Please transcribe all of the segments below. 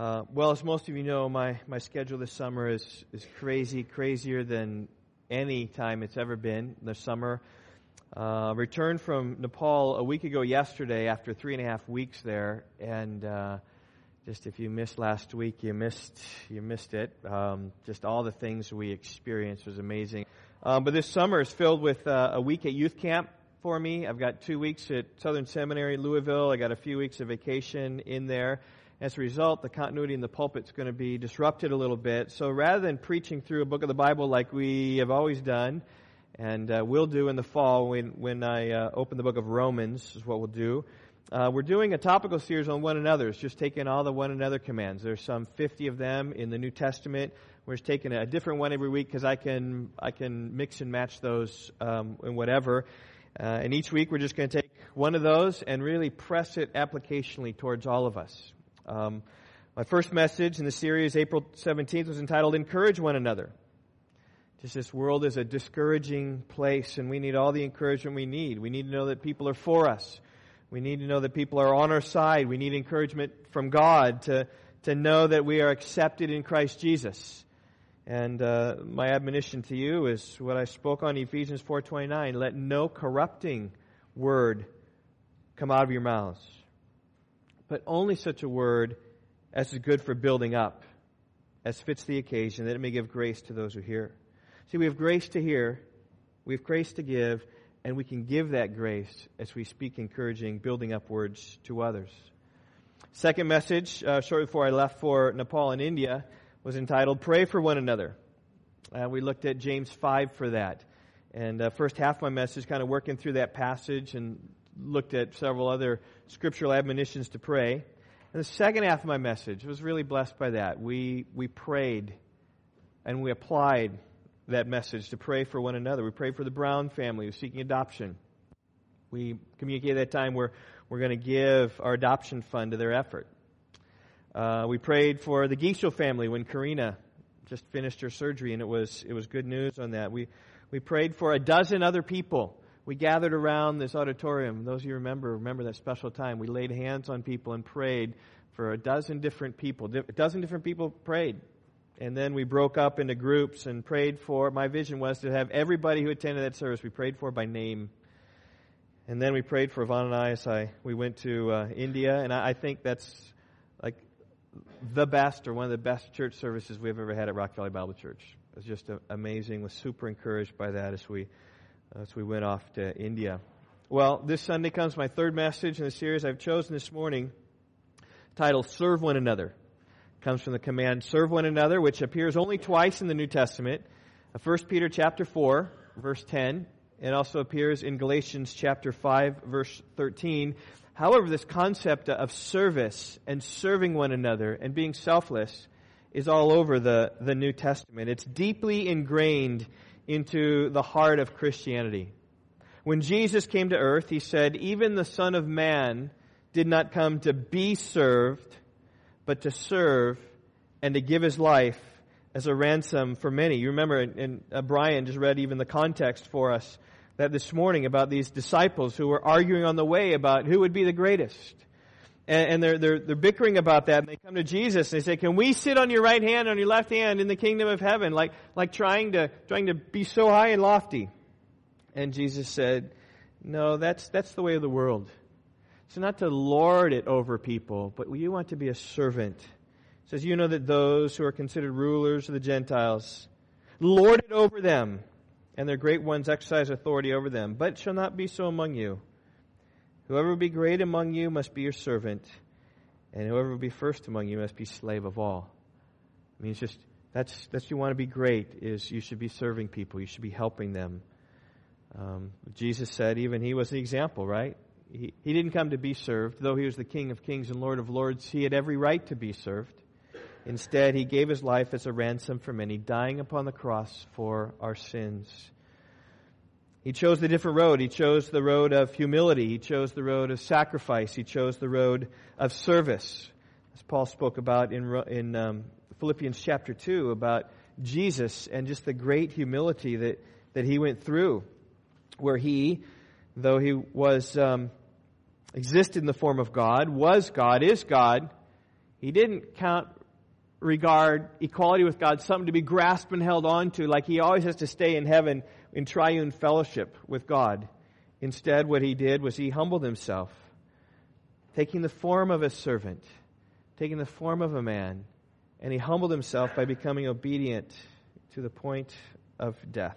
Uh, well, as most of you know, my, my schedule this summer is, is crazy, crazier than any time it's ever been this summer. Uh, returned from Nepal a week ago yesterday after three and a half weeks there, and uh, just if you missed last week, you missed you missed it. Um, just all the things we experienced was amazing. Um, but this summer is filled with uh, a week at youth camp for me. I've got two weeks at Southern Seminary, Louisville. I got a few weeks of vacation in there. As a result, the continuity in the pulpit is going to be disrupted a little bit. So rather than preaching through a book of the Bible like we have always done, and uh, will do in the fall when, when I uh, open the book of Romans, is what we'll do. Uh, we're doing a topical series on one another. It's just taking all the one another commands. There's some 50 of them in the New Testament. We're just taking a different one every week because I can I can mix and match those um, and whatever. Uh, and each week we're just going to take one of those and really press it applicationally towards all of us. Um, my first message in the series, April 17th, was entitled Encourage One Another. Just this world is a discouraging place, and we need all the encouragement we need. We need to know that people are for us. We need to know that people are on our side. We need encouragement from God to, to know that we are accepted in Christ Jesus. And uh, my admonition to you is what I spoke on Ephesians 4:29. Let no corrupting word come out of your mouths but only such a word as is good for building up, as fits the occasion, that it may give grace to those who hear. See, we have grace to hear, we have grace to give, and we can give that grace as we speak encouraging, building up words to others. Second message, uh, shortly before I left for Nepal and India, was entitled Pray for One Another. Uh, we looked at James 5 for that. And uh, first half of my message, kind of working through that passage and looked at several other scriptural admonitions to pray. And the second half of my message was really blessed by that. We, we prayed and we applied that message to pray for one another. We prayed for the Brown family who's seeking adoption. We communicated that time where we're going to give our adoption fund to their effort. Uh, we prayed for the Giesel family when Karina just finished her surgery, and it was it was good news on that. We we prayed for a dozen other people we gathered around this auditorium. Those of you remember, remember that special time. We laid hands on people and prayed for a dozen different people. A dozen different people prayed. And then we broke up into groups and prayed for. My vision was to have everybody who attended that service, we prayed for by name. And then we prayed for Yvonne and I as I, we went to uh, India. And I, I think that's like the best or one of the best church services we've ever had at Rock Valley Bible Church. It was just amazing. Was super encouraged by that as we as we went off to India. Well, this Sunday comes my third message in the series I've chosen this morning, titled Serve One Another. It comes from the command Serve One Another, which appears only twice in the New Testament. 1 uh, Peter chapter 4, verse 10. It also appears in Galatians chapter 5, verse 13. However, this concept of service and serving one another and being selfless is all over the, the New Testament. It's deeply ingrained into the heart of Christianity. When Jesus came to earth, he said, Even the Son of Man did not come to be served, but to serve and to give his life as a ransom for many. You remember, and uh, Brian just read even the context for us that this morning about these disciples who were arguing on the way about who would be the greatest and, and they're, they're, they're bickering about that, and they come to Jesus and they say, can we sit on your right hand, on your left hand in the kingdom of heaven? Like, like trying to, trying to be so high and lofty. And Jesus said, no, that's, that's the way of the world. So not to lord it over people, but you want to be a servant. It says, you know that those who are considered rulers of the Gentiles lord it over them, and their great ones exercise authority over them. But it shall not be so among you. Whoever be great among you must be your servant, and whoever be first among you must be slave of all. I mean, it's just that's that's you want to be great is you should be serving people, you should be helping them. Um, Jesus said even he was the example, right? He, he didn't come to be served, though he was the King of kings and Lord of lords. He had every right to be served. Instead, he gave his life as a ransom for many, dying upon the cross for our sins. He chose the different road. He chose the road of humility. He chose the road of sacrifice. He chose the road of service. As Paul spoke about in, in um, Philippians chapter 2 about Jesus and just the great humility that, that he went through, where he, though he was, um, existed in the form of God, was God, is God, He didn't count regard equality with God something to be grasped and held on to, like he always has to stay in heaven in triune fellowship with God. Instead, what he did was he humbled himself, taking the form of a servant, taking the form of a man, and he humbled himself by becoming obedient to the point of death.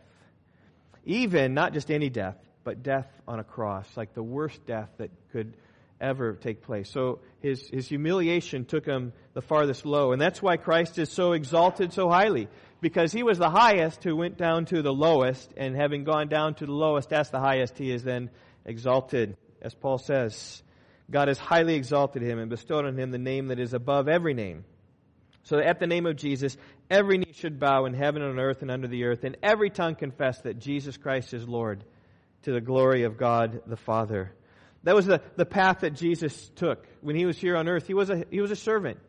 Even, not just any death, but death on a cross, like the worst death that could ever take place. So his, his humiliation took him the farthest low. And that's why Christ is so exalted so highly. Because he was the highest who went down to the lowest, and having gone down to the lowest, that's the highest, he is then exalted. As Paul says, God has highly exalted him and bestowed on him the name that is above every name. So that at the name of Jesus, every knee should bow in heaven and on earth and under the earth, and every tongue confess that Jesus Christ is Lord to the glory of God the Father. That was the, the path that Jesus took. When he was here on earth, he was, a, he was a servant.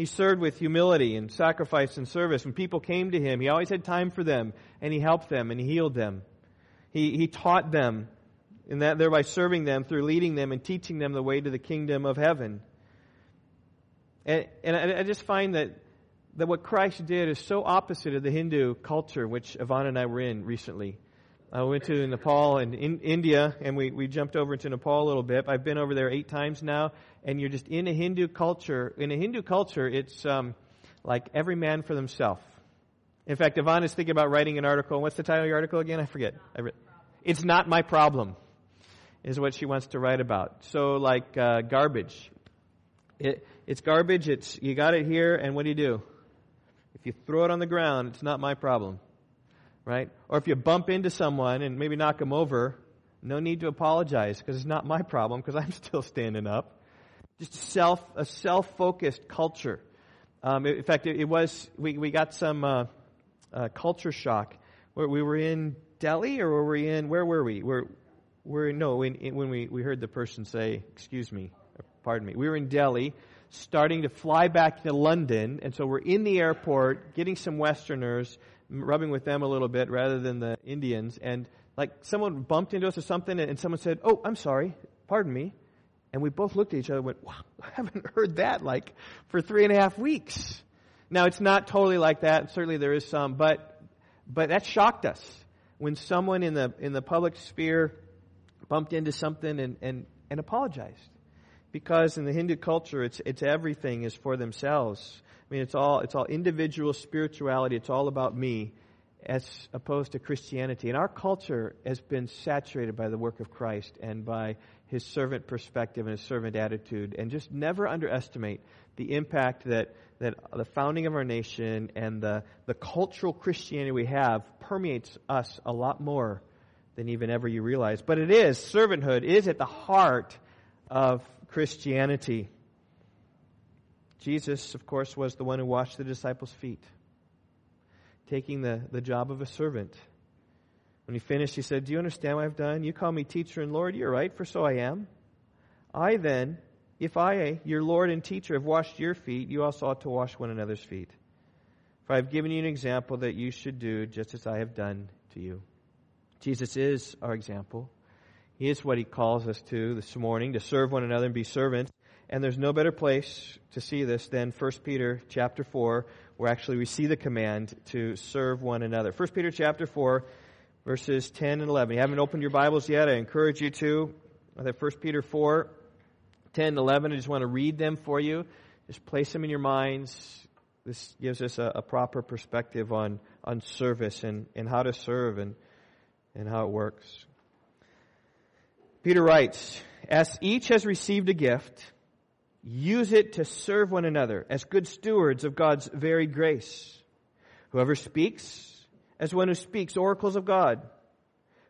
He served with humility and sacrifice and service. When people came to him, he always had time for them, and he helped them, and he healed them. He, he taught them, and that thereby serving them through leading them and teaching them the way to the kingdom of heaven. And, and I, I just find that, that what Christ did is so opposite of the Hindu culture, which Yvonne and I were in recently. I went to Nepal and in India, and we, we jumped over into Nepal a little bit. I've been over there eight times now, and you're just in a Hindu culture. In a Hindu culture, it's um, like every man for themselves. In fact, Yvonne is thinking about writing an article. What's the title of your article again? I forget. I re- it's not my problem, is what she wants to write about. So, like uh, garbage. It, it's garbage. It's you got it here, and what do you do? If you throw it on the ground, it's not my problem right? Or if you bump into someone and maybe knock them over, no need to apologize because it's not my problem because I'm still standing up. Just self, a self-focused culture. Um, in fact, it, it, was, we, we got some uh, uh, culture shock. Where we were in Delhi or were we in, where were we? We're, we're, no, when, when we, we heard the person say, excuse me, pardon me, we were in Delhi starting to fly back to London, and so we're in the airport getting some Westerners, rubbing with them a little bit rather than the Indians. And like someone bumped into us or something, and someone said, "Oh, I'm sorry, pardon me," and we both looked at each other and went, "Wow, I haven't heard that like for three and a half weeks." Now it's not totally like that. Certainly there is some, but but that shocked us when someone in the in the public sphere bumped into something and and, and apologized because in the Hindu culture, it's, it's everything is for themselves. I mean, it's all, it's all individual spirituality. It's all about me as opposed to Christianity. And our culture has been saturated by the work of Christ and by his servant perspective and his servant attitude. And just never underestimate the impact that, that the founding of our nation and the, the cultural Christianity we have permeates us a lot more than even ever you realize. But it is, servanthood is at the heart of Christianity. Jesus, of course, was the one who washed the disciples' feet, taking the, the job of a servant. When he finished, he said, Do you understand what I've done? You call me teacher and Lord. You're right, for so I am. I then, if I, your Lord and teacher, have washed your feet, you also ought to wash one another's feet. For I have given you an example that you should do just as I have done to you. Jesus is our example. He is what he calls us to this morning, to serve one another and be servants. And there's no better place to see this than 1 Peter chapter 4, where actually we see the command to serve one another. 1 Peter chapter 4, verses 10 and 11. You haven't opened your Bibles yet, I encourage you to. 1 Peter 4, 10 and 11, I just want to read them for you. Just place them in your minds. This gives us a, a proper perspective on, on service and, and how to serve and, and how it works. Peter writes, As each has received a gift, use it to serve one another as good stewards of God's varied grace. Whoever speaks, as one who speaks oracles of God.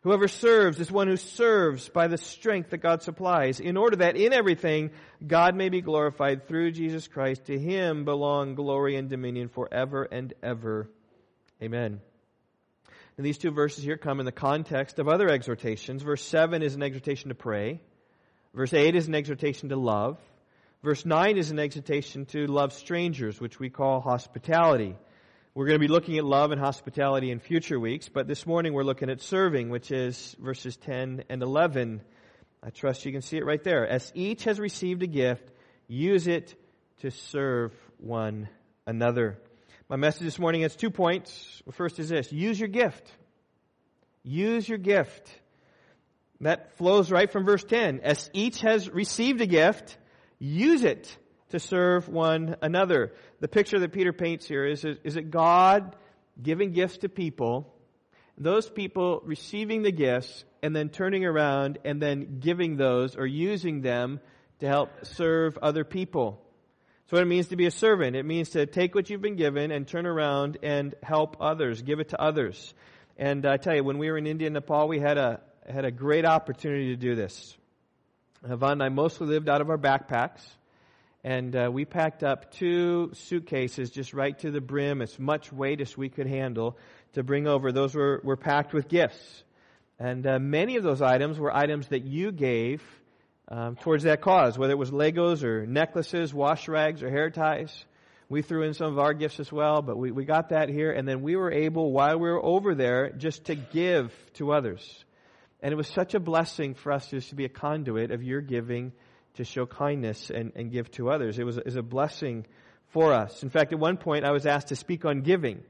Whoever serves is one who serves by the strength that God supplies, in order that in everything God may be glorified through Jesus Christ. To him belong glory and dominion forever and ever. Amen. And these two verses here come in the context of other exhortations. Verse 7 is an exhortation to pray. Verse 8 is an exhortation to love. Verse 9 is an exhortation to love strangers, which we call hospitality. We're going to be looking at love and hospitality in future weeks, but this morning we're looking at serving, which is verses 10 and 11. I trust you can see it right there. As each has received a gift, use it to serve one another. My message this morning has two points. The first is this use your gift. Use your gift. That flows right from verse 10. As each has received a gift, use it to serve one another. The picture that Peter paints here is, is it God giving gifts to people, those people receiving the gifts, and then turning around and then giving those or using them to help serve other people. So what it means to be a servant. It means to take what you've been given and turn around and help others, give it to others. And I tell you, when we were in India and Nepal, we had a, had a great opportunity to do this. Yvonne and I mostly lived out of our backpacks. And uh, we packed up two suitcases just right to the brim, as much weight as we could handle to bring over. Those were, were packed with gifts. And uh, many of those items were items that you gave um, towards that cause, whether it was Legos or necklaces, wash rags, or hair ties. We threw in some of our gifts as well, but we, we got that here. And then we were able, while we were over there, just to give to others. And it was such a blessing for us just to be a conduit of your giving to show kindness and, and give to others. It was, it was a blessing for us. In fact, at one point I was asked to speak on giving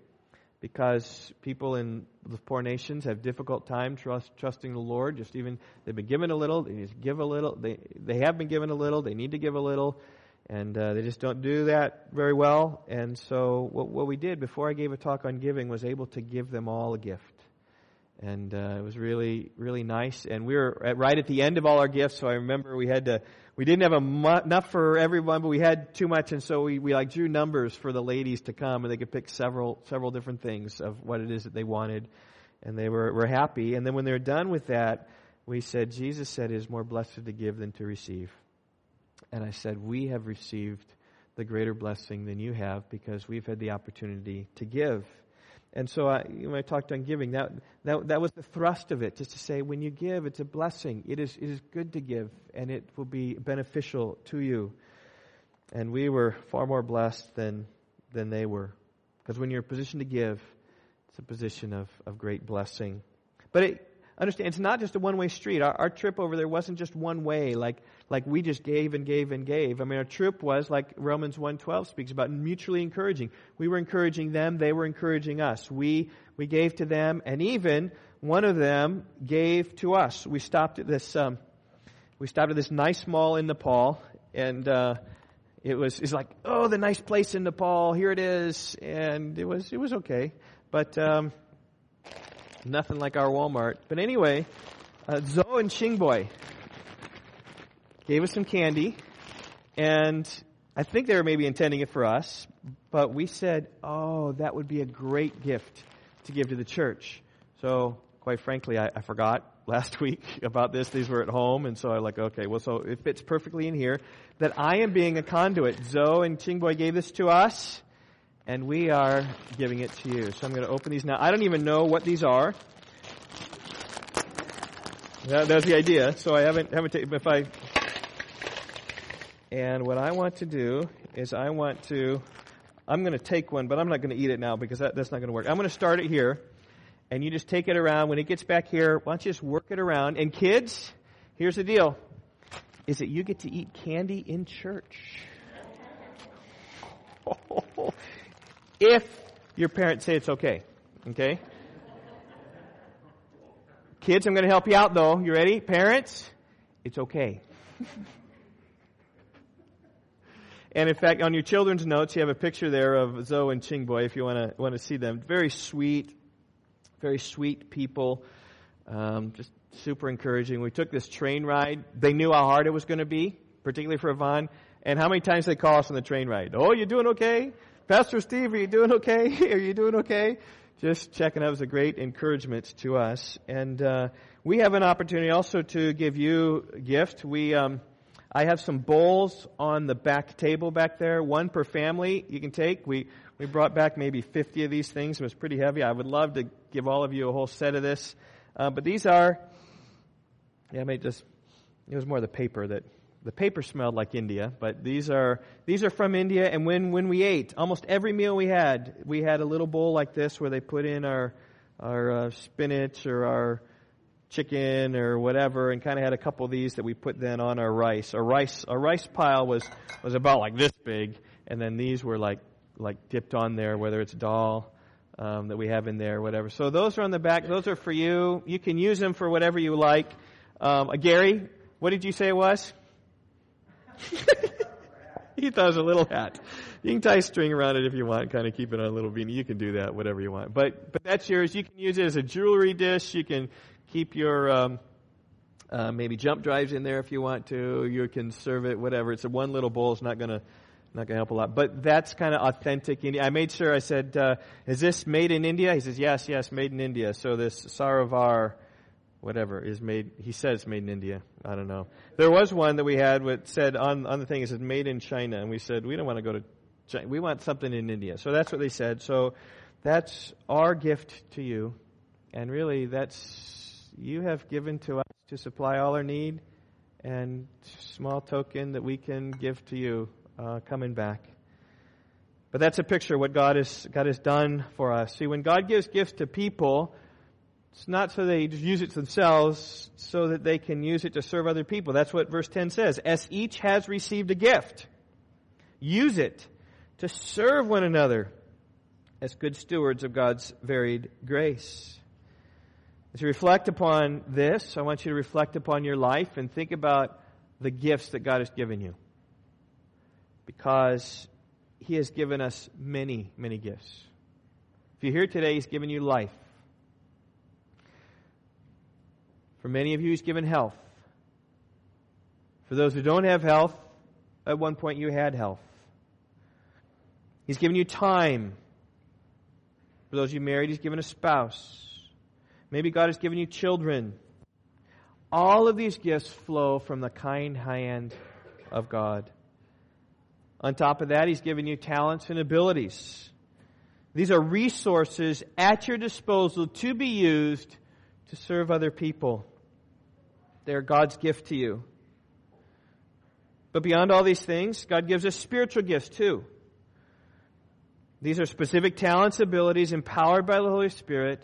because people in the poor nations have difficult time trust, trusting the Lord. Just even they've been given a little, they just give a little. They they have been given a little. They need to give a little, and uh, they just don't do that very well. And so what what we did before I gave a talk on giving was able to give them all a gift and uh, it was really really nice. And we were at, right at the end of all our gifts, so I remember we had to we didn't have mu- enough for everyone, but we had too much, and so we, we like drew numbers for the ladies to come, and they could pick several several different things of what it is that they wanted, and they were were happy. And then when they were done with that, we said Jesus said it is more blessed to give than to receive, and I said we have received the greater blessing than you have because we've had the opportunity to give. And so I, when I talked on giving, that, that, that was the thrust of it, just to say when you give, it's a blessing. It is, it is good to give, and it will be beneficial to you. And we were far more blessed than, than they were. Because when you're in a position to give, it's a position of, of great blessing. But it, understand, it's not just a one way street. Our, our, trip over there wasn't just one way, like, like we just gave and gave and gave. I mean, our trip was, like Romans 1.12 speaks about, mutually encouraging. We were encouraging them, they were encouraging us. We, we gave to them, and even one of them gave to us. We stopped at this, um, we stopped at this nice mall in Nepal, and, uh, it was, it's like, oh, the nice place in Nepal, here it is, and it was, it was okay. But, um, Nothing like our Walmart. But anyway, uh, Zoe and Chingboy gave us some candy, and I think they were maybe intending it for us, but we said, oh, that would be a great gift to give to the church. So, quite frankly, I, I forgot last week about this. These were at home, and so I like, okay, well, so it fits perfectly in here that I am being a conduit. Zoe and Chingboy gave this to us and we are giving it to you. So I'm going to open these now. I don't even know what these are. That, that's the idea. So I haven't haven't taken. If I and what I want to do is I want to. I'm going to take one, but I'm not going to eat it now because that, that's not going to work. I'm going to start it here, and you just take it around. When it gets back here, why don't you just work it around? And kids, here's the deal: is that you get to eat candy in church. Oh, if your parents say it's okay. Okay? Kids, I'm going to help you out though. You ready? Parents, it's okay. and in fact, on your children's notes, you have a picture there of Zoe and Chingboy if you want to want to see them. Very sweet, very sweet people. Um, just super encouraging. We took this train ride. They knew how hard it was going to be, particularly for Yvonne. And how many times they call us on the train ride? Oh, you doing okay? Pastor Steve, are you doing okay? are you doing okay? Just checking. That was a great encouragement to us. And uh, we have an opportunity also to give you a gift. We, um, I have some bowls on the back table back there, one per family you can take. We, we brought back maybe 50 of these things. It was pretty heavy. I would love to give all of you a whole set of this. Uh, but these are, yeah, I may just, it was more the paper that the paper smelled like India, but these are these are from India. And when when we ate, almost every meal we had, we had a little bowl like this where they put in our our uh, spinach or our chicken or whatever, and kind of had a couple of these that we put then on our rice. Our rice, our rice pile was was about like this big, and then these were like like dipped on there, whether it's dal um, that we have in there, whatever. So those are on the back. Those are for you. You can use them for whatever you like. Um, uh, Gary, what did you say it was? he throws a little hat. You can tie string around it if you want, kind of keep it on a little beanie. You can do that, whatever you want. But but that's yours. You can use it as a jewelry dish. You can keep your um, uh, maybe jump drives in there if you want to. You can serve it, whatever. It's a one little bowl. It's not gonna not gonna help a lot. But that's kind of authentic India. I made sure I said, uh, "Is this made in India?" He says, "Yes, yes, made in India." So this Saravar whatever is made. He says made in India. I don't know. There was one that we had that said on on the thing is it made in China, and we said we don't want to go to China. We want something in India. So that's what they said. So that's our gift to you, and really that's you have given to us to supply all our need, and small token that we can give to you uh, coming back. But that's a picture of what God has God has done for us. See, when God gives gifts to people it's not so they just use it themselves, so that they can use it to serve other people. That's what verse 10 says. As each has received a gift, use it to serve one another as good stewards of God's varied grace. As you reflect upon this, I want you to reflect upon your life and think about the gifts that God has given you. Because He has given us many, many gifts. If you're here today, He's given you life. For many of you, He's given health. For those who don't have health, at one point you had health. He's given you time. For those you married, He's given a spouse. Maybe God has given you children. All of these gifts flow from the kind hand of God. On top of that, He's given you talents and abilities. These are resources at your disposal to be used to serve other people. They're God's gift to you. But beyond all these things, God gives us spiritual gifts too. These are specific talents, abilities empowered by the Holy Spirit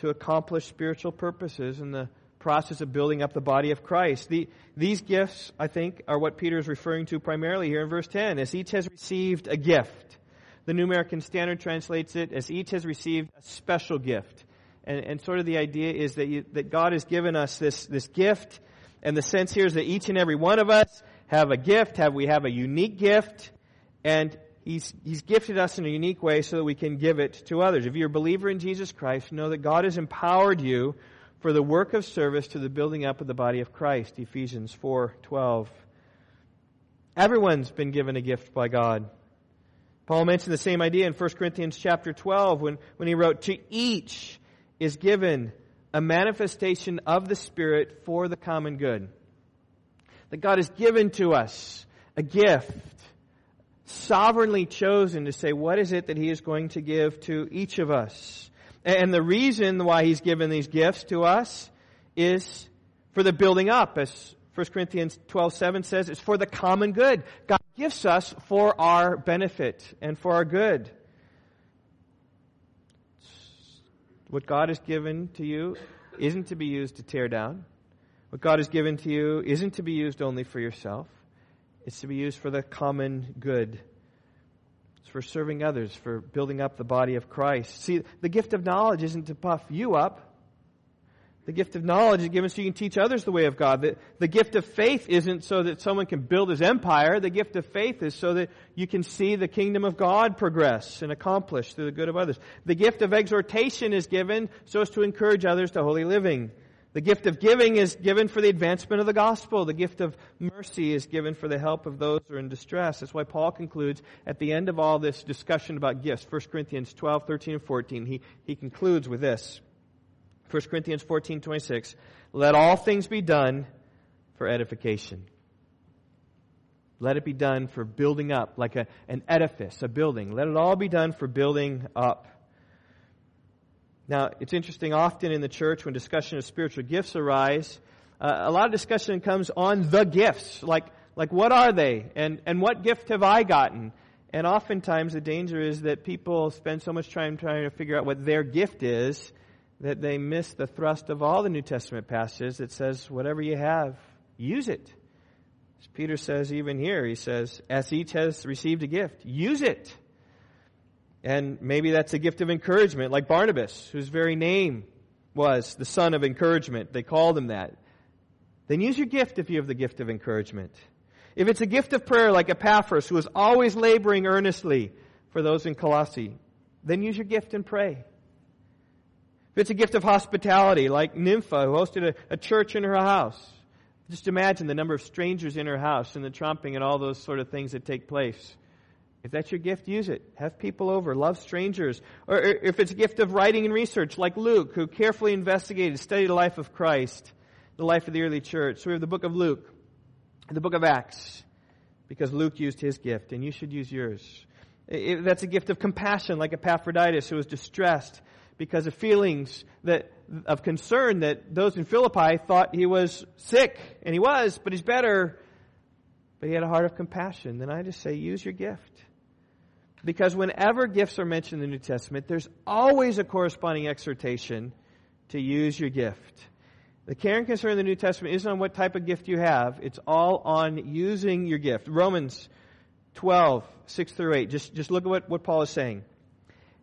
to accomplish spiritual purposes in the process of building up the body of Christ. The, these gifts, I think, are what Peter is referring to primarily here in verse 10, as each has received a gift. The New American Standard translates it as each has received a special gift. And, and sort of the idea is that, you, that God has given us this, this gift. And the sense here is that each and every one of us have a gift, have, we have a unique gift. And he's, he's gifted us in a unique way so that we can give it to others. If you're a believer in Jesus Christ, know that God has empowered you for the work of service to the building up of the body of Christ. Ephesians 4:12. Everyone's been given a gift by God. Paul mentioned the same idea in 1 Corinthians chapter 12 when, when he wrote, To each is given a manifestation of the Spirit for the common good. That God has given to us a gift, sovereignly chosen to say, what is it that He is going to give to each of us? And the reason why He's given these gifts to us is for the building up, as 1 Corinthians 12, 7 says, it's for the common good. God gives us for our benefit and for our good. What God has given to you isn't to be used to tear down. What God has given to you isn't to be used only for yourself. It's to be used for the common good. It's for serving others, for building up the body of Christ. See, the gift of knowledge isn't to puff you up. The gift of knowledge is given so you can teach others the way of God. The, the gift of faith isn't so that someone can build his empire. The gift of faith is so that you can see the kingdom of God progress and accomplish through the good of others. The gift of exhortation is given so as to encourage others to holy living. The gift of giving is given for the advancement of the gospel. The gift of mercy is given for the help of those who are in distress. That's why Paul concludes at the end of all this discussion about gifts, 1 Corinthians 12, 13, and 14, he, he concludes with this. 1 Corinthians 14, 26. Let all things be done for edification. Let it be done for building up, like a, an edifice, a building. Let it all be done for building up. Now, it's interesting, often in the church, when discussion of spiritual gifts arise, uh, a lot of discussion comes on the gifts. Like, like what are they? And, and what gift have I gotten? And oftentimes the danger is that people spend so much time trying to figure out what their gift is that they miss the thrust of all the New Testament passages that says, whatever you have, use it. As Peter says even here, he says, as each has received a gift, use it. And maybe that's a gift of encouragement, like Barnabas, whose very name was the son of encouragement. They called him that. Then use your gift if you have the gift of encouragement. If it's a gift of prayer, like Epaphras, who was always laboring earnestly for those in Colossae, then use your gift and pray. If it's a gift of hospitality, like Nympha, who hosted a, a church in her house, just imagine the number of strangers in her house and the trumping and all those sort of things that take place. If that's your gift, use it. Have people over. Love strangers. Or if it's a gift of writing and research, like Luke, who carefully investigated, studied the life of Christ, the life of the early church. So we have the book of Luke, the book of Acts, because Luke used his gift, and you should use yours. If that's a gift of compassion, like Epaphroditus, who was distressed because of feelings that, of concern that those in Philippi thought he was sick, and he was, but he's better. But he had a heart of compassion. Then I just say, use your gift. Because whenever gifts are mentioned in the New Testament, there's always a corresponding exhortation to use your gift. The care and concern in the New Testament isn't on what type of gift you have, it's all on using your gift. Romans 12, 6 through 8. Just, just look at what, what Paul is saying.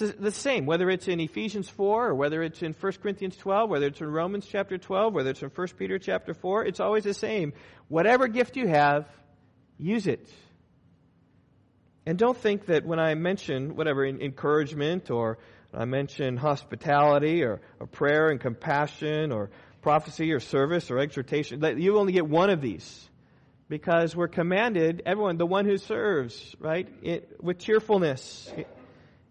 It's the same, whether it's in Ephesians 4 or whether it's in 1 Corinthians 12, whether it's in Romans chapter 12, whether it's in 1 Peter chapter 4, it's always the same. Whatever gift you have, use it. And don't think that when I mention whatever encouragement or I mention hospitality or, or prayer and compassion or prophecy or service or exhortation, that you only get one of these. Because we're commanded, everyone, the one who serves, right, it, with cheerfulness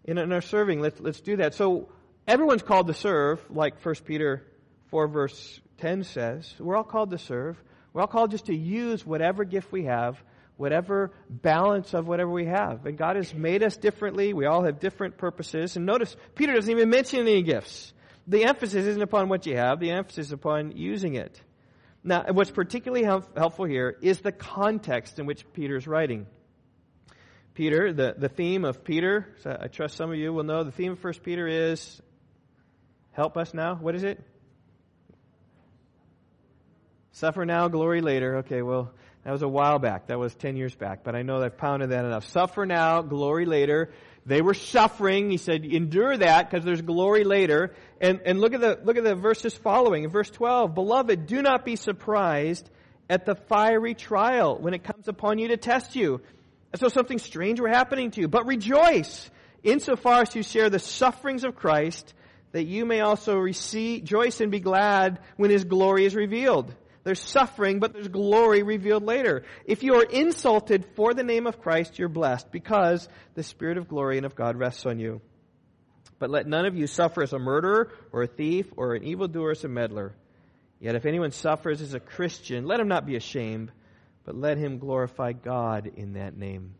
in, in our serving. Let's, let's do that. So everyone's called to serve, like 1 Peter 4, verse 10 says. We're all called to serve. We're all called just to use whatever gift we have, whatever balance of whatever we have. And God has made us differently. We all have different purposes. And notice, Peter doesn't even mention any gifts the emphasis isn't upon what you have, the emphasis is upon using it. Now, what's particularly help, helpful here is the context in which Peter's writing. Peter, the, the theme of Peter, so I trust some of you will know the theme of 1 Peter is help us now. What is it? Suffer now, glory later. Okay, well, that was a while back. That was 10 years back, but I know I've pounded that enough. Suffer now, glory later. They were suffering. He said, endure that because there's glory later. And, and look at the, look at the verses following. In verse 12, Beloved, do not be surprised at the fiery trial when it comes upon you to test you. As though something strange were happening to you. But rejoice insofar as you share the sufferings of Christ that you may also rejoice and be glad when his glory is revealed. There's suffering, but there's glory revealed later. If you are insulted for the name of Christ, you're blessed because the Spirit of glory and of God rests on you. But let none of you suffer as a murderer or a thief or an evildoer as a meddler. Yet if anyone suffers as a Christian, let him not be ashamed, but let him glorify God in that name.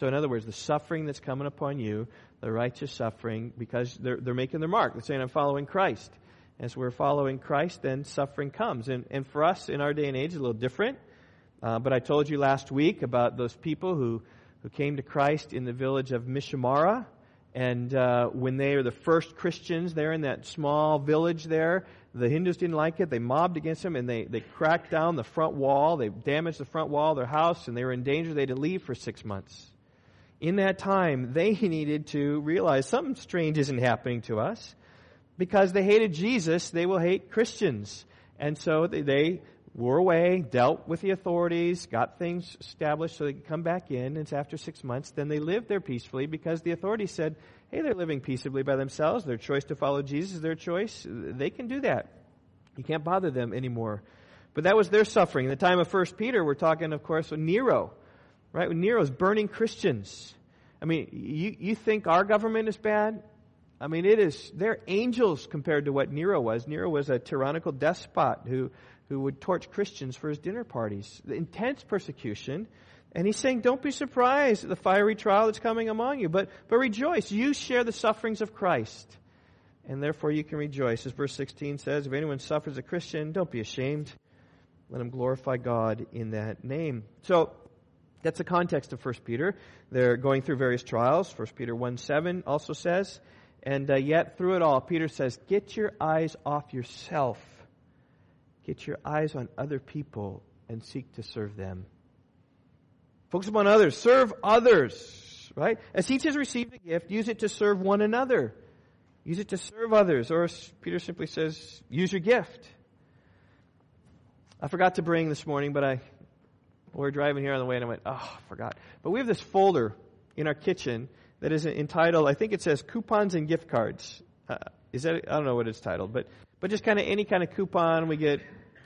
So, in other words, the suffering that's coming upon you, the righteous suffering, because they're, they're making their mark. They're saying, I'm following Christ as we're following Christ, then suffering comes. And, and for us in our day and age, it's a little different. Uh, but I told you last week about those people who, who came to Christ in the village of Mishmara. And uh, when they are the first Christians there in that small village there, the Hindus didn't like it. They mobbed against them and they, they cracked down the front wall. They damaged the front wall of their house and they were in danger. They had to leave for six months. In that time, they needed to realize something strange isn't happening to us because they hated Jesus, they will hate Christians. And so they, they were away, dealt with the authorities, got things established so they could come back in. It's after six months. Then they lived there peacefully because the authorities said, hey, they're living peaceably by themselves. Their choice to follow Jesus is their choice. They can do that. You can't bother them anymore. But that was their suffering. In the time of First Peter, we're talking, of course, with Nero, right? When Nero's burning Christians. I mean, you, you think our government is bad? I mean, it is, they're angels compared to what Nero was. Nero was a tyrannical despot who, who would torch Christians for his dinner parties. The intense persecution. And he's saying, don't be surprised at the fiery trial that's coming among you, but, but rejoice. You share the sufferings of Christ, and therefore you can rejoice. As verse 16 says, if anyone suffers a Christian, don't be ashamed. Let him glorify God in that name. So, that's the context of 1 Peter. They're going through various trials. 1 Peter 1 7 also says, and uh, yet through it all, Peter says, get your eyes off yourself. Get your eyes on other people and seek to serve them. Focus upon others. Serve others. Right? As each has received a gift, use it to serve one another. Use it to serve others. Or Peter simply says, use your gift. I forgot to bring this morning, but I we were driving here on the way and I went, oh, I forgot. But we have this folder in our kitchen that is entitled, I think it says coupons and gift cards. Uh, is that, I don't know what it's titled, but, but just kind of any kind of coupon we get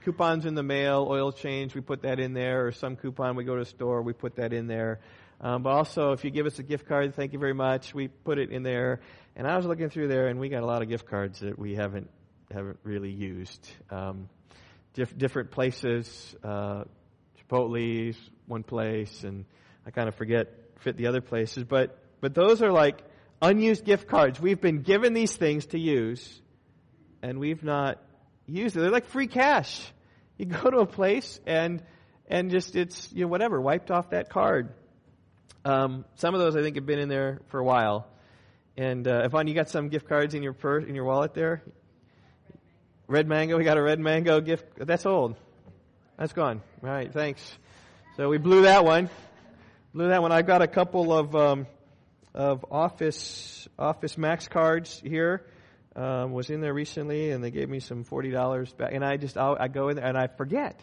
coupons in the mail, oil change, we put that in there, or some coupon we go to a store, we put that in there. Um, but also, if you give us a gift card, thank you very much. We put it in there. And I was looking through there, and we got a lot of gift cards that we haven't haven't really used. Um, diff- different places, uh, Chipotle's one place, and I kind of forget fit the other places. But but those are like unused gift cards. We've been given these things to use, and we've not used it. They're like free cash. You go to a place and and just it's you know whatever wiped off that card. Um, some of those I think have been in there for a while. And uh, Yvonne, you got some gift cards in your purse in your wallet there. Red mango. We got a red mango gift. That's old. That's gone. All right. Thanks. So we blew that one. Blew that one. I've got a couple of um, of Office Office Max cards here um, was in there recently, and they gave me some forty dollars back. And I just I'll, I go in there and I forget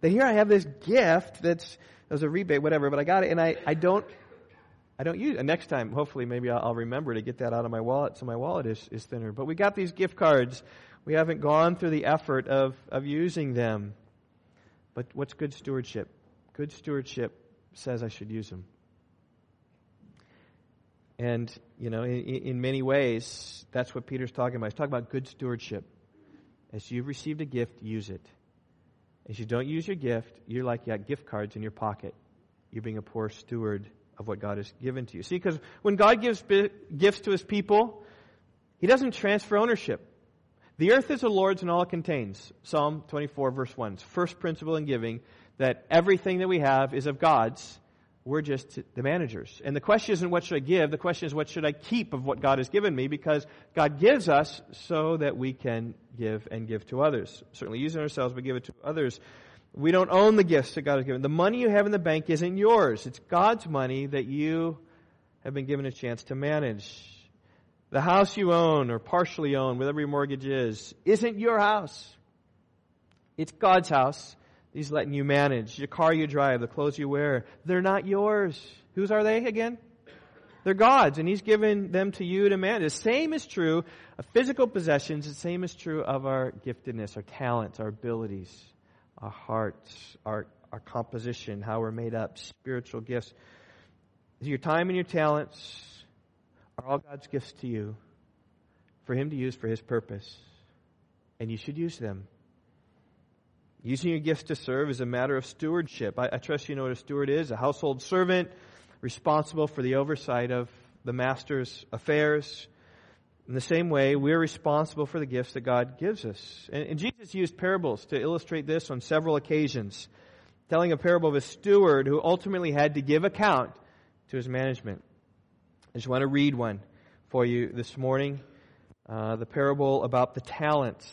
that here I have this gift that's there's a rebate, whatever. But I got it, and I I don't I don't use it. Next time, hopefully, maybe I'll, I'll remember to get that out of my wallet, so my wallet is is thinner. But we got these gift cards. We haven't gone through the effort of of using them. But what's good stewardship? Good stewardship says I should use them. And, you know, in, in, many ways, that's what Peter's talking about. He's talking about good stewardship. As you've received a gift, use it. As you don't use your gift, you're like you got gift cards in your pocket. You're being a poor steward of what God has given to you. See, because when God gives gifts to his people, he doesn't transfer ownership. The earth is the Lord's and all it contains. Psalm 24, verse 1. It's first principle in giving that everything that we have is of God's we're just the managers. And the question isn't what should I give, the question is what should I keep of what God has given me because God gives us so that we can give and give to others. Certainly using ourselves, but give it to others. We don't own the gifts that God has given. The money you have in the bank isn't yours. It's God's money that you have been given a chance to manage. The house you own or partially own, whatever your mortgage is, isn't your house. It's God's house. He's letting you manage. Your car you drive, the clothes you wear, they're not yours. Whose are they again? They're God's, and He's given them to you to manage. The same is true of physical possessions. The same is true of our giftedness, our talents, our abilities, our hearts, our, our composition, how we're made up, spiritual gifts. Your time and your talents are all God's gifts to you for Him to use for His purpose. And you should use them. Using your gifts to serve is a matter of stewardship. I, I, trust you know what a steward is a household servant responsible for the oversight of the master's affairs. In the same way, we're responsible for the gifts that God gives us. And, and Jesus used parables to illustrate this on several occasions, telling a parable of a steward who ultimately had to give account to his management. I just want to read one for you this morning. Uh, the parable about the talents.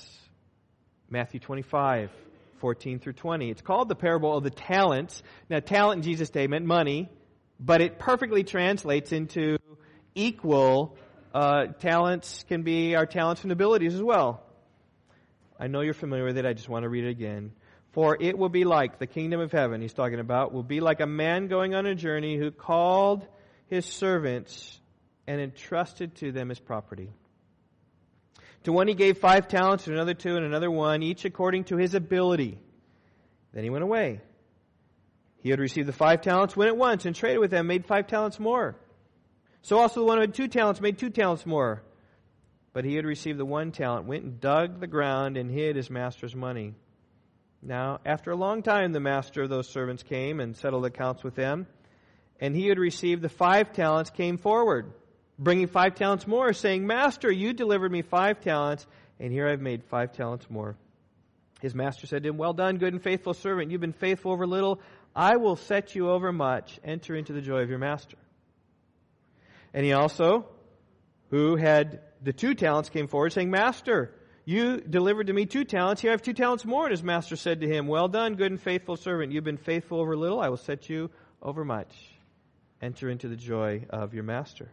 Matthew 25. 14 through 20. It's called the parable of the talents. Now, talent in Jesus' day meant money, but it perfectly translates into equal uh, talents can be our talents and abilities as well. I know you're familiar with it. I just want to read it again. For it will be like the kingdom of heaven, he's talking about, will be like a man going on a journey who called his servants and entrusted to them his property. To one he gave five talents, to another two, and another one, each according to his ability. Then he went away. He had received the five talents, went at once and traded with them, made five talents more. So also the one who had two talents made two talents more. But he had received the one talent, went and dug the ground and hid his master's money. Now, after a long time, the master of those servants came and settled accounts with them. And he who had received the five talents came forward, bringing five talents more, saying, Master, you delivered me five talents, and here I've made five talents more. His master said to him, Well done, good and faithful servant. You've been faithful over little. I will set you over much. Enter into the joy of your master. And he also, who had the two talents, came forward, saying, Master, you delivered to me two talents. Here I have two talents more. And his master said to him, Well done, good and faithful servant. You've been faithful over little. I will set you over much. Enter into the joy of your master.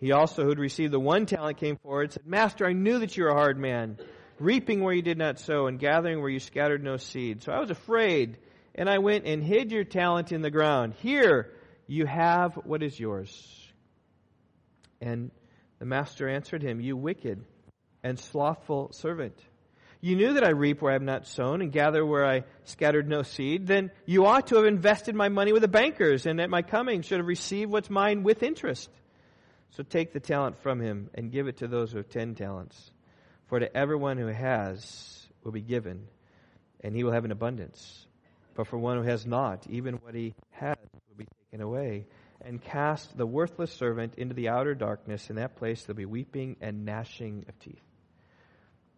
He also, who had received the one talent, came forward and said, Master, I knew that you were a hard man, reaping where you did not sow, and gathering where you scattered no seed. So I was afraid, and I went and hid your talent in the ground. Here you have what is yours. And the master answered him, You wicked and slothful servant. You knew that I reap where I have not sown and gather where I scattered no seed. Then you ought to have invested my money with the bankers, and at my coming should have received what's mine with interest. So take the talent from him and give it to those who have ten talents. For to everyone who has will be given, and he will have an abundance. But for one who has not, even what he has will be taken away. And cast the worthless servant into the outer darkness. In that place there'll be weeping and gnashing of teeth.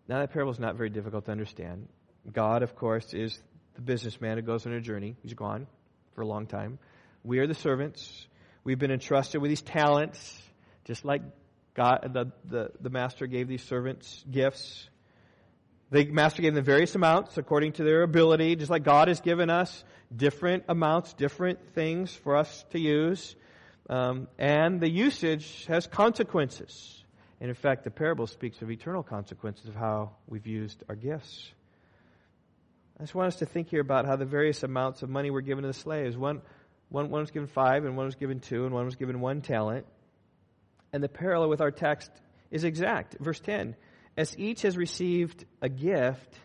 Now, that parable is not very difficult to understand. God, of course, is the businessman who goes on a journey. He's gone for a long time. We are the servants. We've been entrusted with these talents, just like God, the, the, the master gave these servants gifts. The master gave them various amounts according to their ability, just like God has given us different amounts, different things for us to use. Um, and the usage has consequences. And in fact, the parable speaks of eternal consequences of how we've used our gifts. I just want us to think here about how the various amounts of money were given to the slaves. One, one, one was given five, and one was given two, and one was given one talent. And the parallel with our text is exact. Verse 10 As each has received a gift,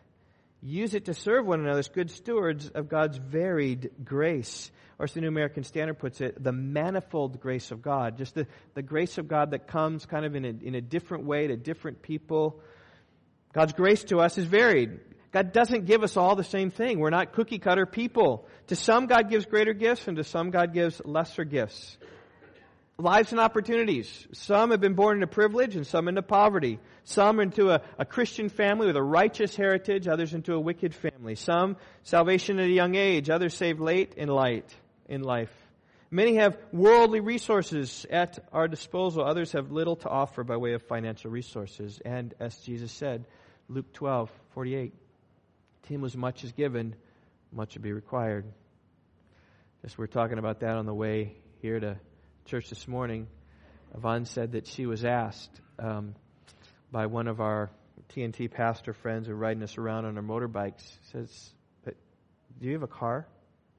use it to serve one another as good stewards of God's varied grace or as the New American Standard puts it, the manifold grace of God. Just the, the grace of God that comes kind of in a, in a different way to different people. God's grace to us is varied. God doesn't give us all the same thing. We're not cookie cutter people. To some, God gives greater gifts, and to some, God gives lesser gifts. Lives and opportunities. Some have been born into privilege, and some into poverty. Some into a, a Christian family with a righteous heritage, others into a wicked family. Some salvation at a young age, others saved late in light in life. Many have worldly resources at our disposal. Others have little to offer by way of financial resources. And as Jesus said, Luke 12, 48, to him was much is given, much will be required. Just we are talking about that on the way here to church this morning. Yvonne said that she was asked um, by one of our TNT pastor friends who are riding us around on our motorbikes. Says, "But do you have a car?"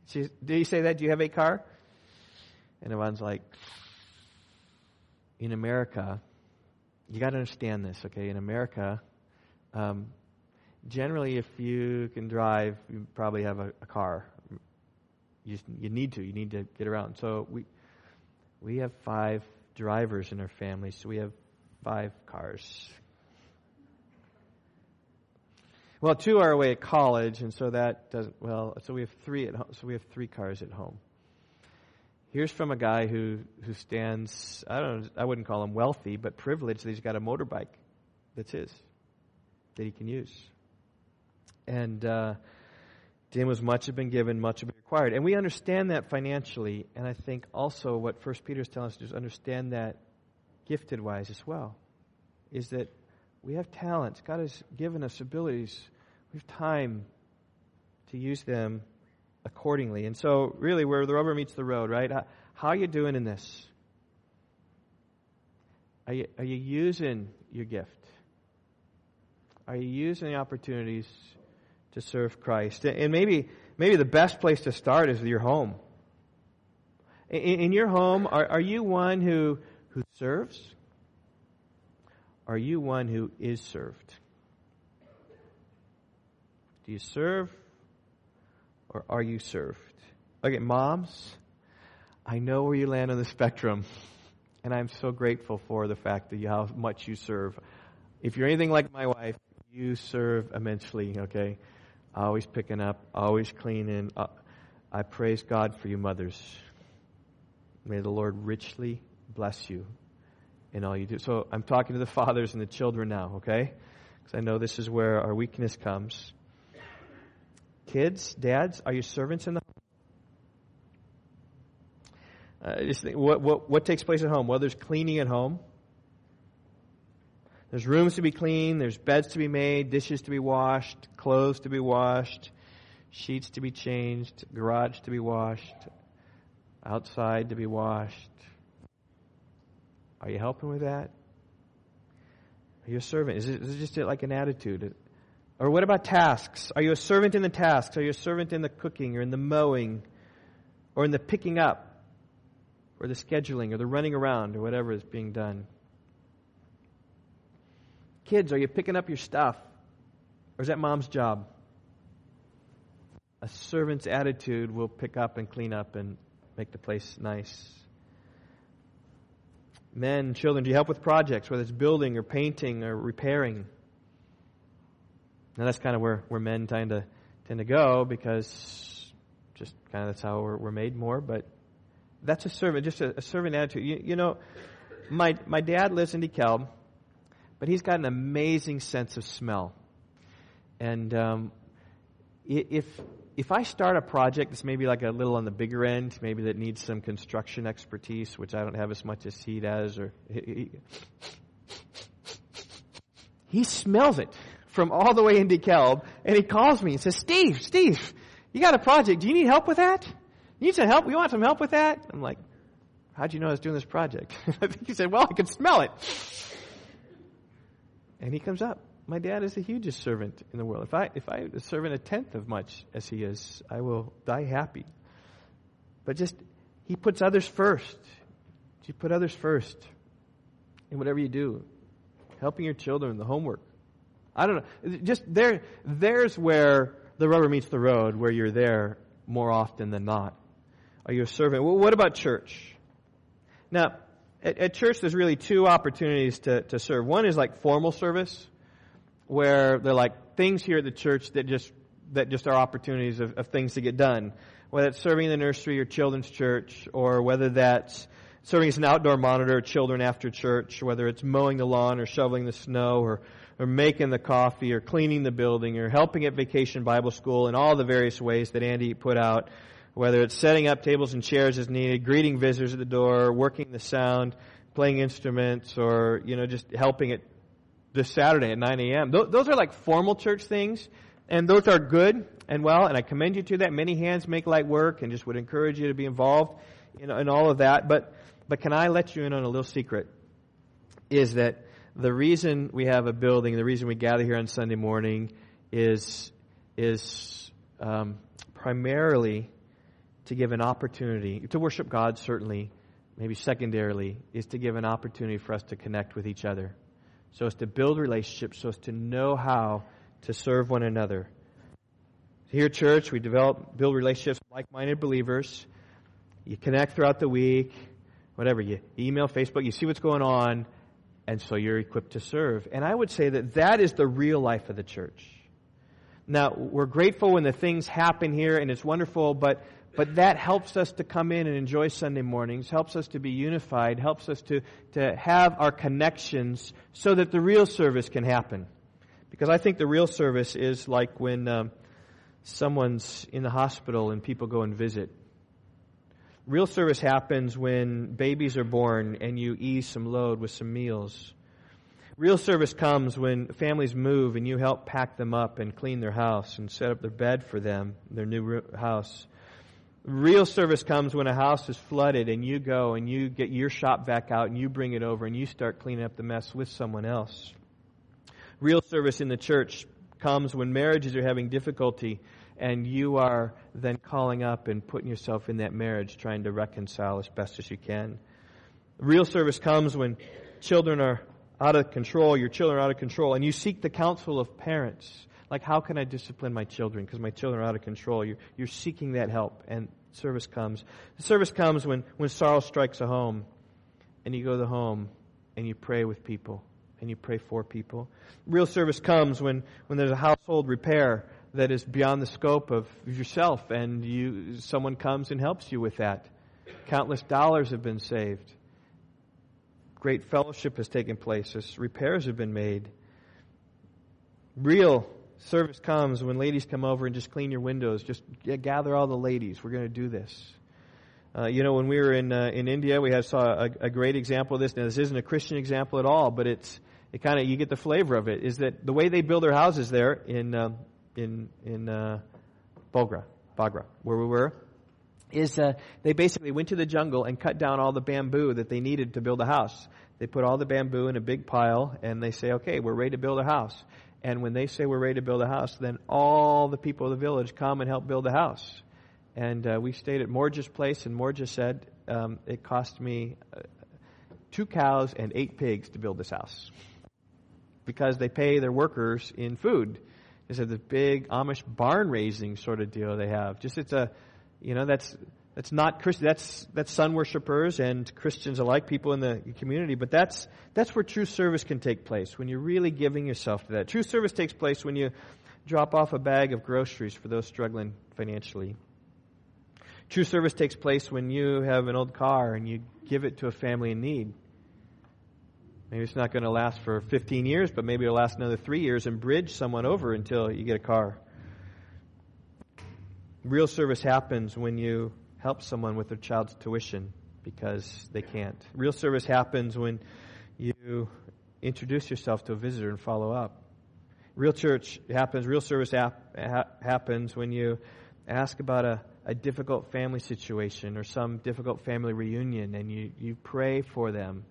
She, do you say that? Do you have a car? And Yvonne's like, in America, you got to understand this, okay? In America, um, generally, if you can drive, you probably have a, a car. You, you need to. You need to get around. So we we have five drivers in our family, so we have five cars. Well, two are away at college, and so that doesn't. Well, so we have three at home. So we have three cars at home. Here's from a guy who who stands. I don't. I wouldn't call him wealthy, but privileged. That he's got a motorbike that's his that he can use. And uh, to was much have been given, much have been required, and we understand that financially. And I think also what First Peter is telling us is understand that gifted wise as well, is that we have talents. God has given us abilities. We have time to use them accordingly. And so, really, where the rubber meets the road, right? How, how are you doing in this? Are you, are you using your gift? Are you using the opportunities to serve Christ? And maybe, maybe the best place to start is your home. In, in your home, are, are you one who, who serves? Are you one who is served? Do you serve or are you served? Okay, moms, I know where you land on the spectrum, and I'm so grateful for the fact that you, how much you serve. If you're anything like my wife, you serve immensely, okay? Always picking up, always cleaning. Uh, I praise God for you, mothers. May the Lord richly bless you in all you do. So I'm talking to the fathers and the children now, okay? Because I know this is where our weakness comes. Kids, dads, are you servants in the home? Uh, just think, what, what, what takes place at home? Well, there's cleaning at home. There's rooms to be cleaned, there's beds to be made, dishes to be washed, clothes to be washed, sheets to be changed, garage to be washed, outside to be washed. Are you helping with that? Are you a servant? Is it, is it just like an attitude? Or what about tasks? Are you a servant in the tasks? Are you a servant in the cooking or in the mowing or in the picking up or the scheduling or the running around or whatever is being done? Kids, are you picking up your stuff? Or is that mom's job? A servant's attitude will pick up and clean up and make the place nice. Men, children, do you help with projects, whether it's building or painting or repairing? Now that's kind of where, where men tend to tend to go because just kind of that's how we're, we're made more. But that's a servant, just a, a servant attitude. You, you, know, my my dad lives in DeKalb, but he's got an amazing sense of smell. And um, if if I start a project that's maybe like a little on the bigger end, maybe that needs some construction expertise, which I don't have as much as he does, or he, he, smells it from all the way in DeKalb, and he calls me and says, Steve, Steve, you got a project. Do you need help with that? You need some help? We want some help with that? I'm like, how'd you know I was doing this project? I think he said, well, I could smell it. And he comes up. My dad is the hugest servant in the world. If I, if I serve a tenth of much as he is, I will die happy. But just, he puts others first. You put others first in whatever you do. Helping your children, the homework. I don't know. Just there, there's where the rubber meets the road, where you're there more often than not. Are you a servant? Well, what about church? Now, at, at, church, there's really two opportunities to, to serve. One is like formal service, where they're like things here at the church that just that just are opportunities of, of things to get done. Whether it's serving in the nursery or children's church, or whether that's serving as an outdoor monitor, children after church, whether it's mowing the lawn or shoveling the snow or, or making the coffee or cleaning the building or helping at Vacation Bible School in all the various ways that Andy put out whether it's setting up tables and chairs as needed, greeting visitors at the door, working the sound, playing instruments, or, you know, just helping it this Saturday at 9 a.m. Those are like formal church things, and those are good and well, and I commend you to that. Many hands make light work, and just would encourage you to be involved in, in all of that. But, but can I let you in on a little secret? Is that the reason we have a building, the reason we gather here on Sunday morning is, is um, primarily to give an opportunity to worship God, certainly, maybe secondarily, is to give an opportunity for us to connect with each other. So as to build relationships, so as to know how to serve one another. Here at church, we develop, build relationships with like-minded believers. You connect throughout the week, whatever. You email, Facebook, you see what's going on, and so you're equipped to serve. And I would say that that is the real life of the church. Now, we're grateful when the things happen here, and it's wonderful, but but that helps us to come in and enjoy Sunday mornings, helps us to be unified, helps us to, to have our connections so that the real service can happen. Because I think the real service is like when um, someone's in the hospital and people go and visit. Real service happens when babies are born and you ease some load with some meals. Real service comes when families move and you help pack them up and clean their house and set up their bed for them, their new house. Real service comes when a house is flooded and you go and you get your shop vac out and you bring it over and you start cleaning up the mess with someone else. Real service in the church comes when marriages are having difficulty and you are then calling up and putting yourself in that marriage trying to reconcile as best as you can. Real service comes when children are out of control, your children are out of control, and you seek the counsel of parents. Like, how can I discipline my children? Because my children are out of control. You're, you're seeking that help. And service comes. The service comes when, when sorrow strikes a home and you go to the home and you pray with people and you pray for people. Real service comes when, when there's a household repair that is beyond the scope of yourself, and you, someone comes and helps you with that. Countless dollars have been saved. Great fellowship has taken place as repairs have been made. Real service comes when ladies come over and just clean your windows. Just gather all the ladies. We're going to do this. Uh, you know, when we were in uh, in India, we had, saw a, a, great example of this. Now, this isn't a Christian example at all, but it's it kind of you get the flavor of it. Is that the way they build their houses there in uh, in in uh, Bogra, Bagra, where we were? Is uh, they basically went to the jungle and cut down all the bamboo that they needed to build a house. They put all the bamboo in a big pile, and they say, "Okay, we're ready to build a house." And when they say we're ready to build a house, then all the people of the village come and help build the house. And uh, we stayed at Morge's place, and Morge said um, it cost me uh, two cows and eight pigs to build this house because they pay their workers in food. They said this big Amish barn raising sort of deal they have. Just it's a, you know, that's that's not Christian. That's that's sun worshippers and Christians alike, people in the community. But that's that's where true service can take place when you're really giving yourself to that. True service takes place when you drop off a bag of groceries for those struggling financially. True service takes place when you have an old car and you give it to a family in need. Maybe it's not going to last for 15 years, but maybe it'll last another three years and bridge someone over until you get a car. Real service happens when you help someone with their child's tuition because they can't. Real service happens when you introduce yourself to a visitor and follow up. Real church happens, real service ha- happens when you ask about a a difficult family situation or some difficult family reunion and you, you pray for them.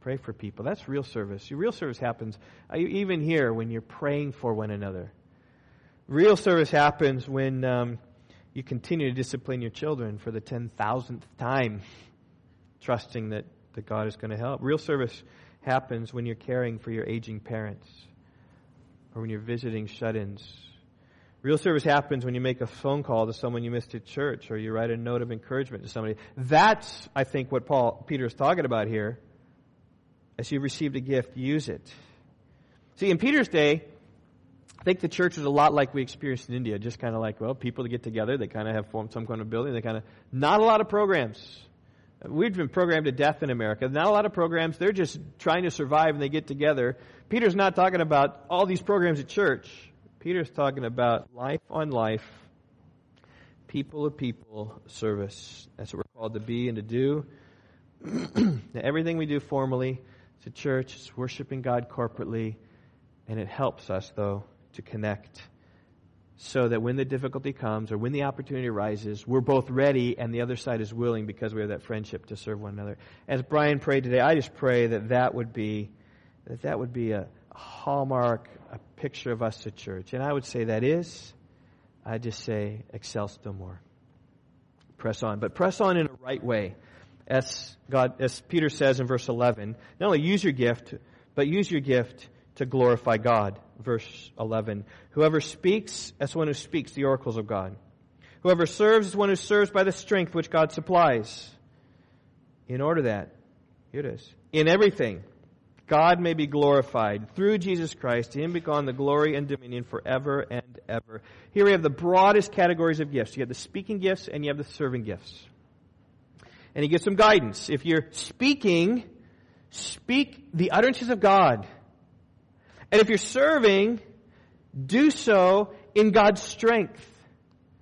Pray for people. That's real service. Real service happens uh, even here when you're praying for one another. Real service happens when um, you continue to discipline your children for the 10,000th time, trusting that, that God is going to help. Real service happens when you're caring for your aging parents or when you're visiting shut ins Real service happens when you make a phone call to someone you missed at church or you write a note of encouragement to somebody. That's, I think, what Paul Peter is talking about here. As you received a gift, use it. See, in Peter's day, think the church is a lot like we experienced in India, just kind of like, well, people get together, they kind of have formed some kind of building, they kind of, not a lot of programs. We've been programmed to death in America. Not a lot of programs. They're just trying to survive and they get together. Peter's not talking about all these programs at church. Peter's talking about life on life, people of people service. That's what we're called to be and to do. everything we do formally, it's a church, it's worshiping God corporately, and it helps us, though, to connect so that when the difficulty comes or when the opportunity arises, we're both ready and the other side is willing because we have that friendship to serve one another. As Brian prayed today, I just pray that that would be that that would be a hallmark, a picture of us at church. And I would say that is, I just say, excel still more. Press on. But press on in a right way. As God, as Peter says in verse 11, not only use your gift, but use your gift to glorify God. Verse 11. Whoever speaks, as one who speaks the oracles of God. Whoever serves is one who serves by the strength which God supplies. In order that, here it is, in everything, God may be glorified through Jesus Christ. To him be gone the glory and dominion forever and ever. Here we have the broadest categories of gifts. You have the speaking gifts and you have the serving gifts. And he gives some guidance. If you're speaking, speak the utterances of God. And if you're serving, do so in God's strength.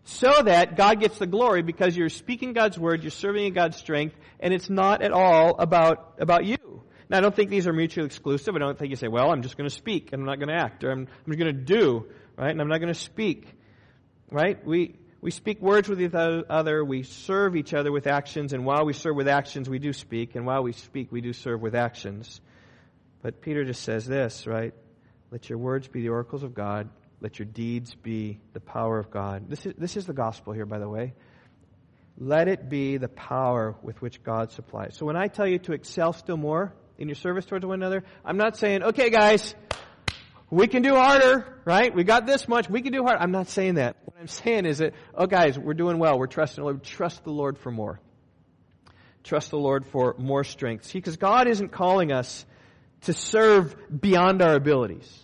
So that God gets the glory because you're speaking God's word, you're serving in God's strength, and it's not at all about, about you. Now, I don't think these are mutually exclusive. I don't think you say, well, I'm just going to speak and I'm not going to act, or I'm, I'm just going to do, right? And I'm not going to speak, right? We, we speak words with each other. We serve each other with actions. And while we serve with actions, we do speak. And while we speak, we do serve with actions. But Peter just says this, right? Let your words be the oracles of God. Let your deeds be the power of God. This is, this is the gospel here, by the way. Let it be the power with which God supplies. So when I tell you to excel still more, in your service towards one another. I'm not saying, okay, guys, we can do harder, right? We got this much. We can do harder. I'm not saying that. What I'm saying is that, oh, guys, we're doing well. We're trusting the Lord. Trust the Lord for more. Trust the Lord for more strength. See, because God isn't calling us to serve beyond our abilities.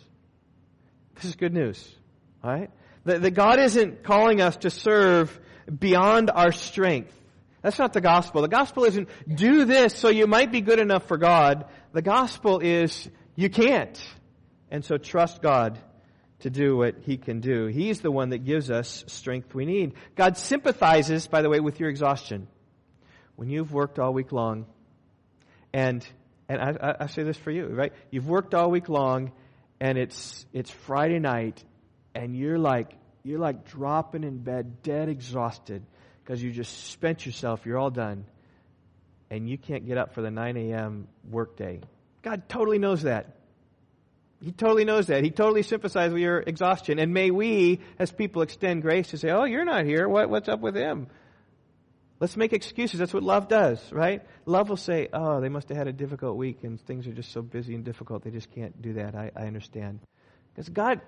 This is good news, right? That, that God isn't calling us to serve beyond our strength. That's not the gospel. The gospel isn't do this so you might be good enough for God. The gospel is you can't. And so trust God to do what He can do. He's the one that gives us strength we need. God sympathizes, by the way, with your exhaustion. When you've worked all week long, and and I, I say this for you, right? You've worked all week long, and it's it's Friday night, and you're like you're like dropping in bed, dead exhausted because you just spent yourself, you're all done, and you can't get up for the 9 a.m. workday. God totally knows that. He totally knows that. He totally sympathizes with your exhaustion. And may we, as people, extend grace to say, oh, you're not here. What, what's up with him? Let's make excuses. That's what love does, right? Love will say, oh, they must have had a difficult week and things are just so busy and difficult. They just can't do that. I, I understand. Because God,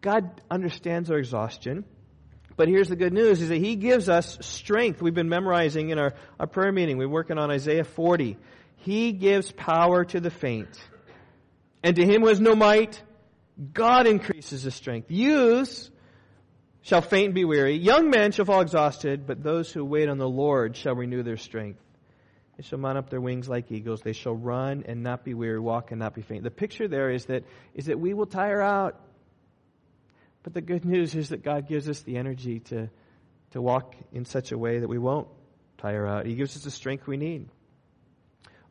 God understands our exhaustion. But here's the good news is that He gives us strength. We've been memorizing in our, our prayer meeting. We're working on Isaiah 40. He gives power to the faint. And to him who has no might, God increases his strength. Youths shall faint and be weary. Young men shall fall exhausted, but those who wait on the Lord shall renew their strength. They shall mount up their wings like eagles. They shall run and not be weary, walk and not be faint. The picture there is that, is that we will tire out. But the good news is that God gives us the energy to, to walk in such a way that we won't tire out. He gives us the strength we need.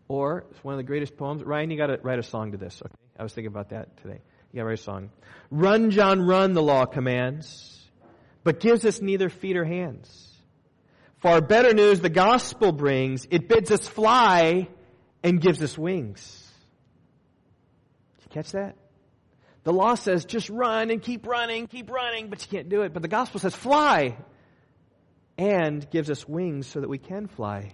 Or, it's one of the greatest poems. Ryan, you got to write a song to this, okay? I was thinking about that today. You got to write a song. Run, John, run, the law commands, but gives us neither feet or hands. Far better news the gospel brings. It bids us fly and gives us wings. Did you catch that? The law says just run and keep running, keep running, but you can't do it. But the gospel says fly and gives us wings so that we can fly.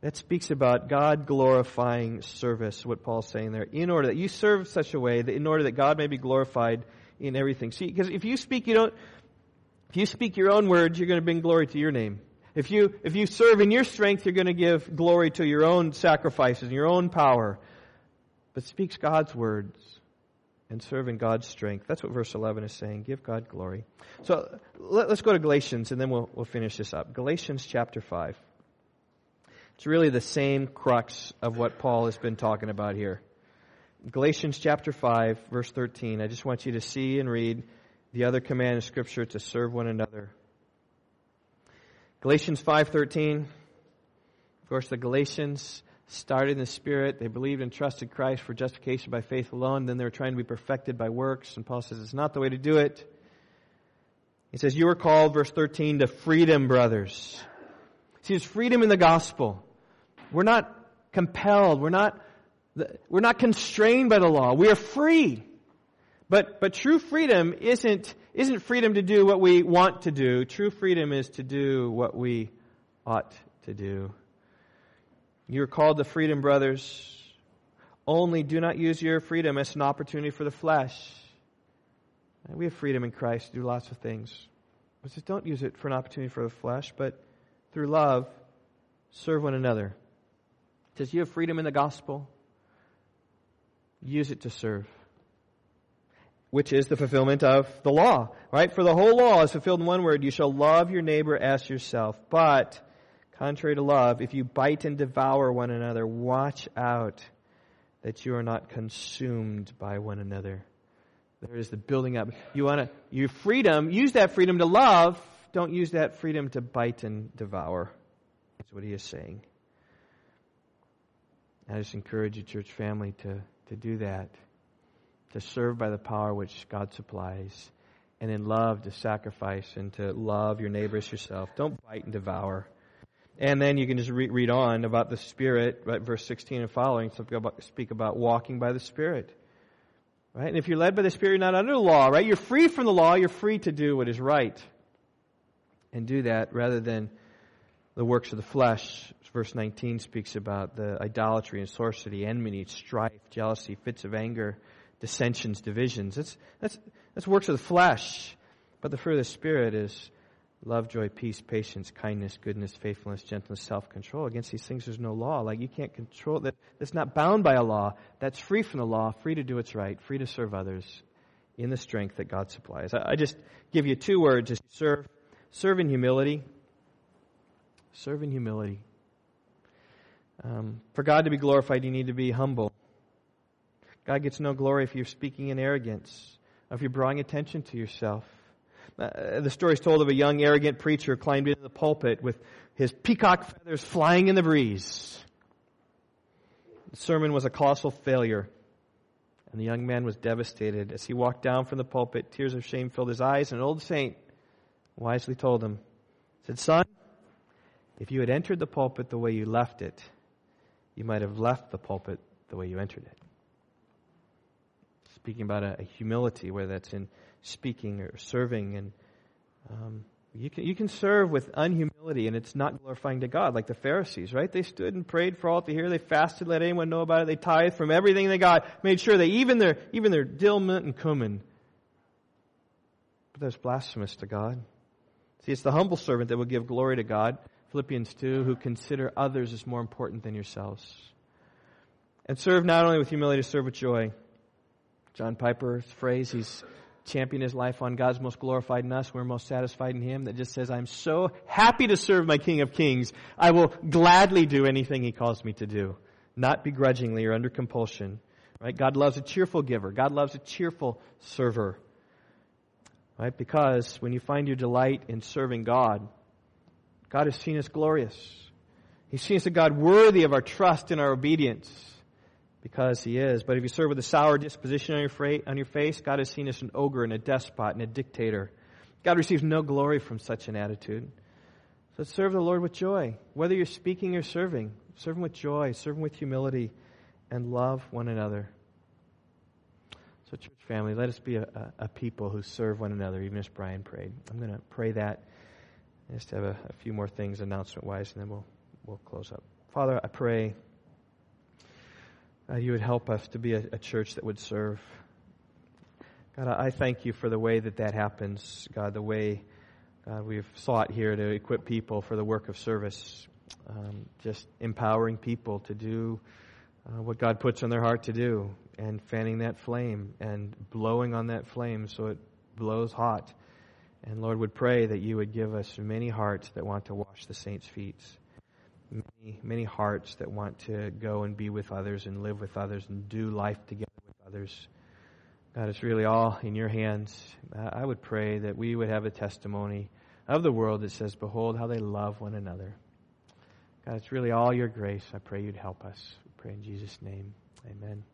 That speaks about God glorifying service, what Paul's saying there. In order that you serve such a way that in order that God may be glorified in everything. See, because if you speak, you don't, if you speak your own words, you're going to bring glory to your name. If you, if you serve in your strength, you're going to give glory to your own sacrifices and your own power. But speaks God's words and serve in God's strength. That's what verse 11 is saying. Give God glory. So let, us go to Galatians and then we'll, we'll finish this up. Galatians chapter 5. It's really the same crux of what Paul has been talking about here. Galatians chapter 5, verse 13. I just want you to see and read the other command in Scripture to serve one another. Galatians 5:13. Of course, the Galatians started in the Spirit. They believed and trusted Christ for justification by faith alone. Then they were trying to be perfected by works. And Paul says it's not the way to do it. He says, You are called, verse 13, to freedom, brothers. See, there's freedom in the gospel. We're not compelled. We're not, we're not constrained by the law. We are free. But, but true freedom isn't, isn't freedom to do what we want to do. True freedom is to do what we ought to do. You're called to freedom, brothers. Only do not use your freedom as an opportunity for the flesh. We have freedom in Christ to do lots of things. But just don't use it for an opportunity for the flesh, but through love, serve one another. Says you have freedom in the gospel. Use it to serve. Which is the fulfillment of the law, right? For the whole law is fulfilled in one word. You shall love your neighbor as yourself. But Contrary to love, if you bite and devour one another, watch out that you are not consumed by one another. There is the building up. You want to, your freedom, use that freedom to love. Don't use that freedom to bite and devour. That's what he is saying. I just encourage you, church family, to, to do that. To serve by the power which God supplies. And in love to sacrifice and to love your neighbors yourself. Don't bite and devour. And then you can just re- read on about the Spirit, right, verse 16 and following, about, speak about walking by the Spirit. Right? And if you're led by the Spirit, you're not under the law, right? You're free from the law, you're free to do what is right. And do that rather than the works of the flesh. Verse 19 speaks about the idolatry and sorcery, enmity, strife, jealousy, fits of anger, dissensions, divisions. That's, that's, that's works of the flesh. But the fruit of the Spirit is love, joy, peace, patience, kindness, goodness, faithfulness, gentleness, self-control. Against these things, there's no law. Like you can't control that. That's not bound by a law. That's free from the law, free to do what's right, free to serve others in the strength that God supplies. I, I just give you two words: serve, serve in humility. Serve in humility. Um, for God to be glorified, you need to be humble. God gets no glory if you're speaking in arrogance, if you're drawing attention to yourself. Uh, the story is told of a young, arrogant preacher climbed into the pulpit with his peacock feathers flying in the breeze. The sermon was a colossal failure, and the young man was devastated. As he walked down from the pulpit, tears of shame filled his eyes, and an old saint wisely told him, said, Son, if you had entered the pulpit the way you left it, you might have left the pulpit the way you entered it. Speaking about a, a humility, whether that's in speaking or serving, and um, you can, you can serve with unhumility and it's not glorifying to God, like the Pharisees, right? They stood and prayed for all to hear. They fasted, let anyone know about it. They tithed from everything they got, made sure they even their, even their dill, mint, and cumin. But that's blasphemous to God. See, it's the humble servant that will give glory to God. Philippians 2, who consider others as more important than yourselves. And serve not only with humility, serve with joy. John Piper's phrase, he's champion his life on God's most glorified in us. We're most satisfied in Him. That just says, I'm so happy to serve my King of Kings. I will gladly do anything He calls me to do, not begrudgingly or under compulsion. Right? God loves a cheerful giver. God loves a cheerful server. Right? Because when you find your delight in serving God, God is seen as glorious. He's seen as a God worthy of our trust and our obedience because he is. But if you serve with a sour disposition on your, fra- on your face, God is seen as an ogre and a despot and a dictator. God receives no glory from such an attitude. So serve the Lord with joy. Whether you're speaking or serving, serve Him with joy, serve Him with humility, and love one another. So, church family, let us be a, a, a people who serve one another, even as Brian prayed. I'm going to pray that. I just have a, a few more things announcement wise, and then we'll, we'll close up. Father, I pray uh, you would help us to be a, a church that would serve. God, I thank you for the way that that happens. God, the way God, we've sought here to equip people for the work of service, um, just empowering people to do uh, what God puts on their heart to do, and fanning that flame and blowing on that flame so it blows hot. And Lord, would pray that you would give us many hearts that want to wash the saints' feet many, many hearts that want to go and be with others and live with others and do life together with others. God, it's really all in your hands. I would pray that we would have a testimony of the world that says, Behold how they love one another. God, it's really all your grace. I pray you'd help us. We pray in Jesus' name. Amen.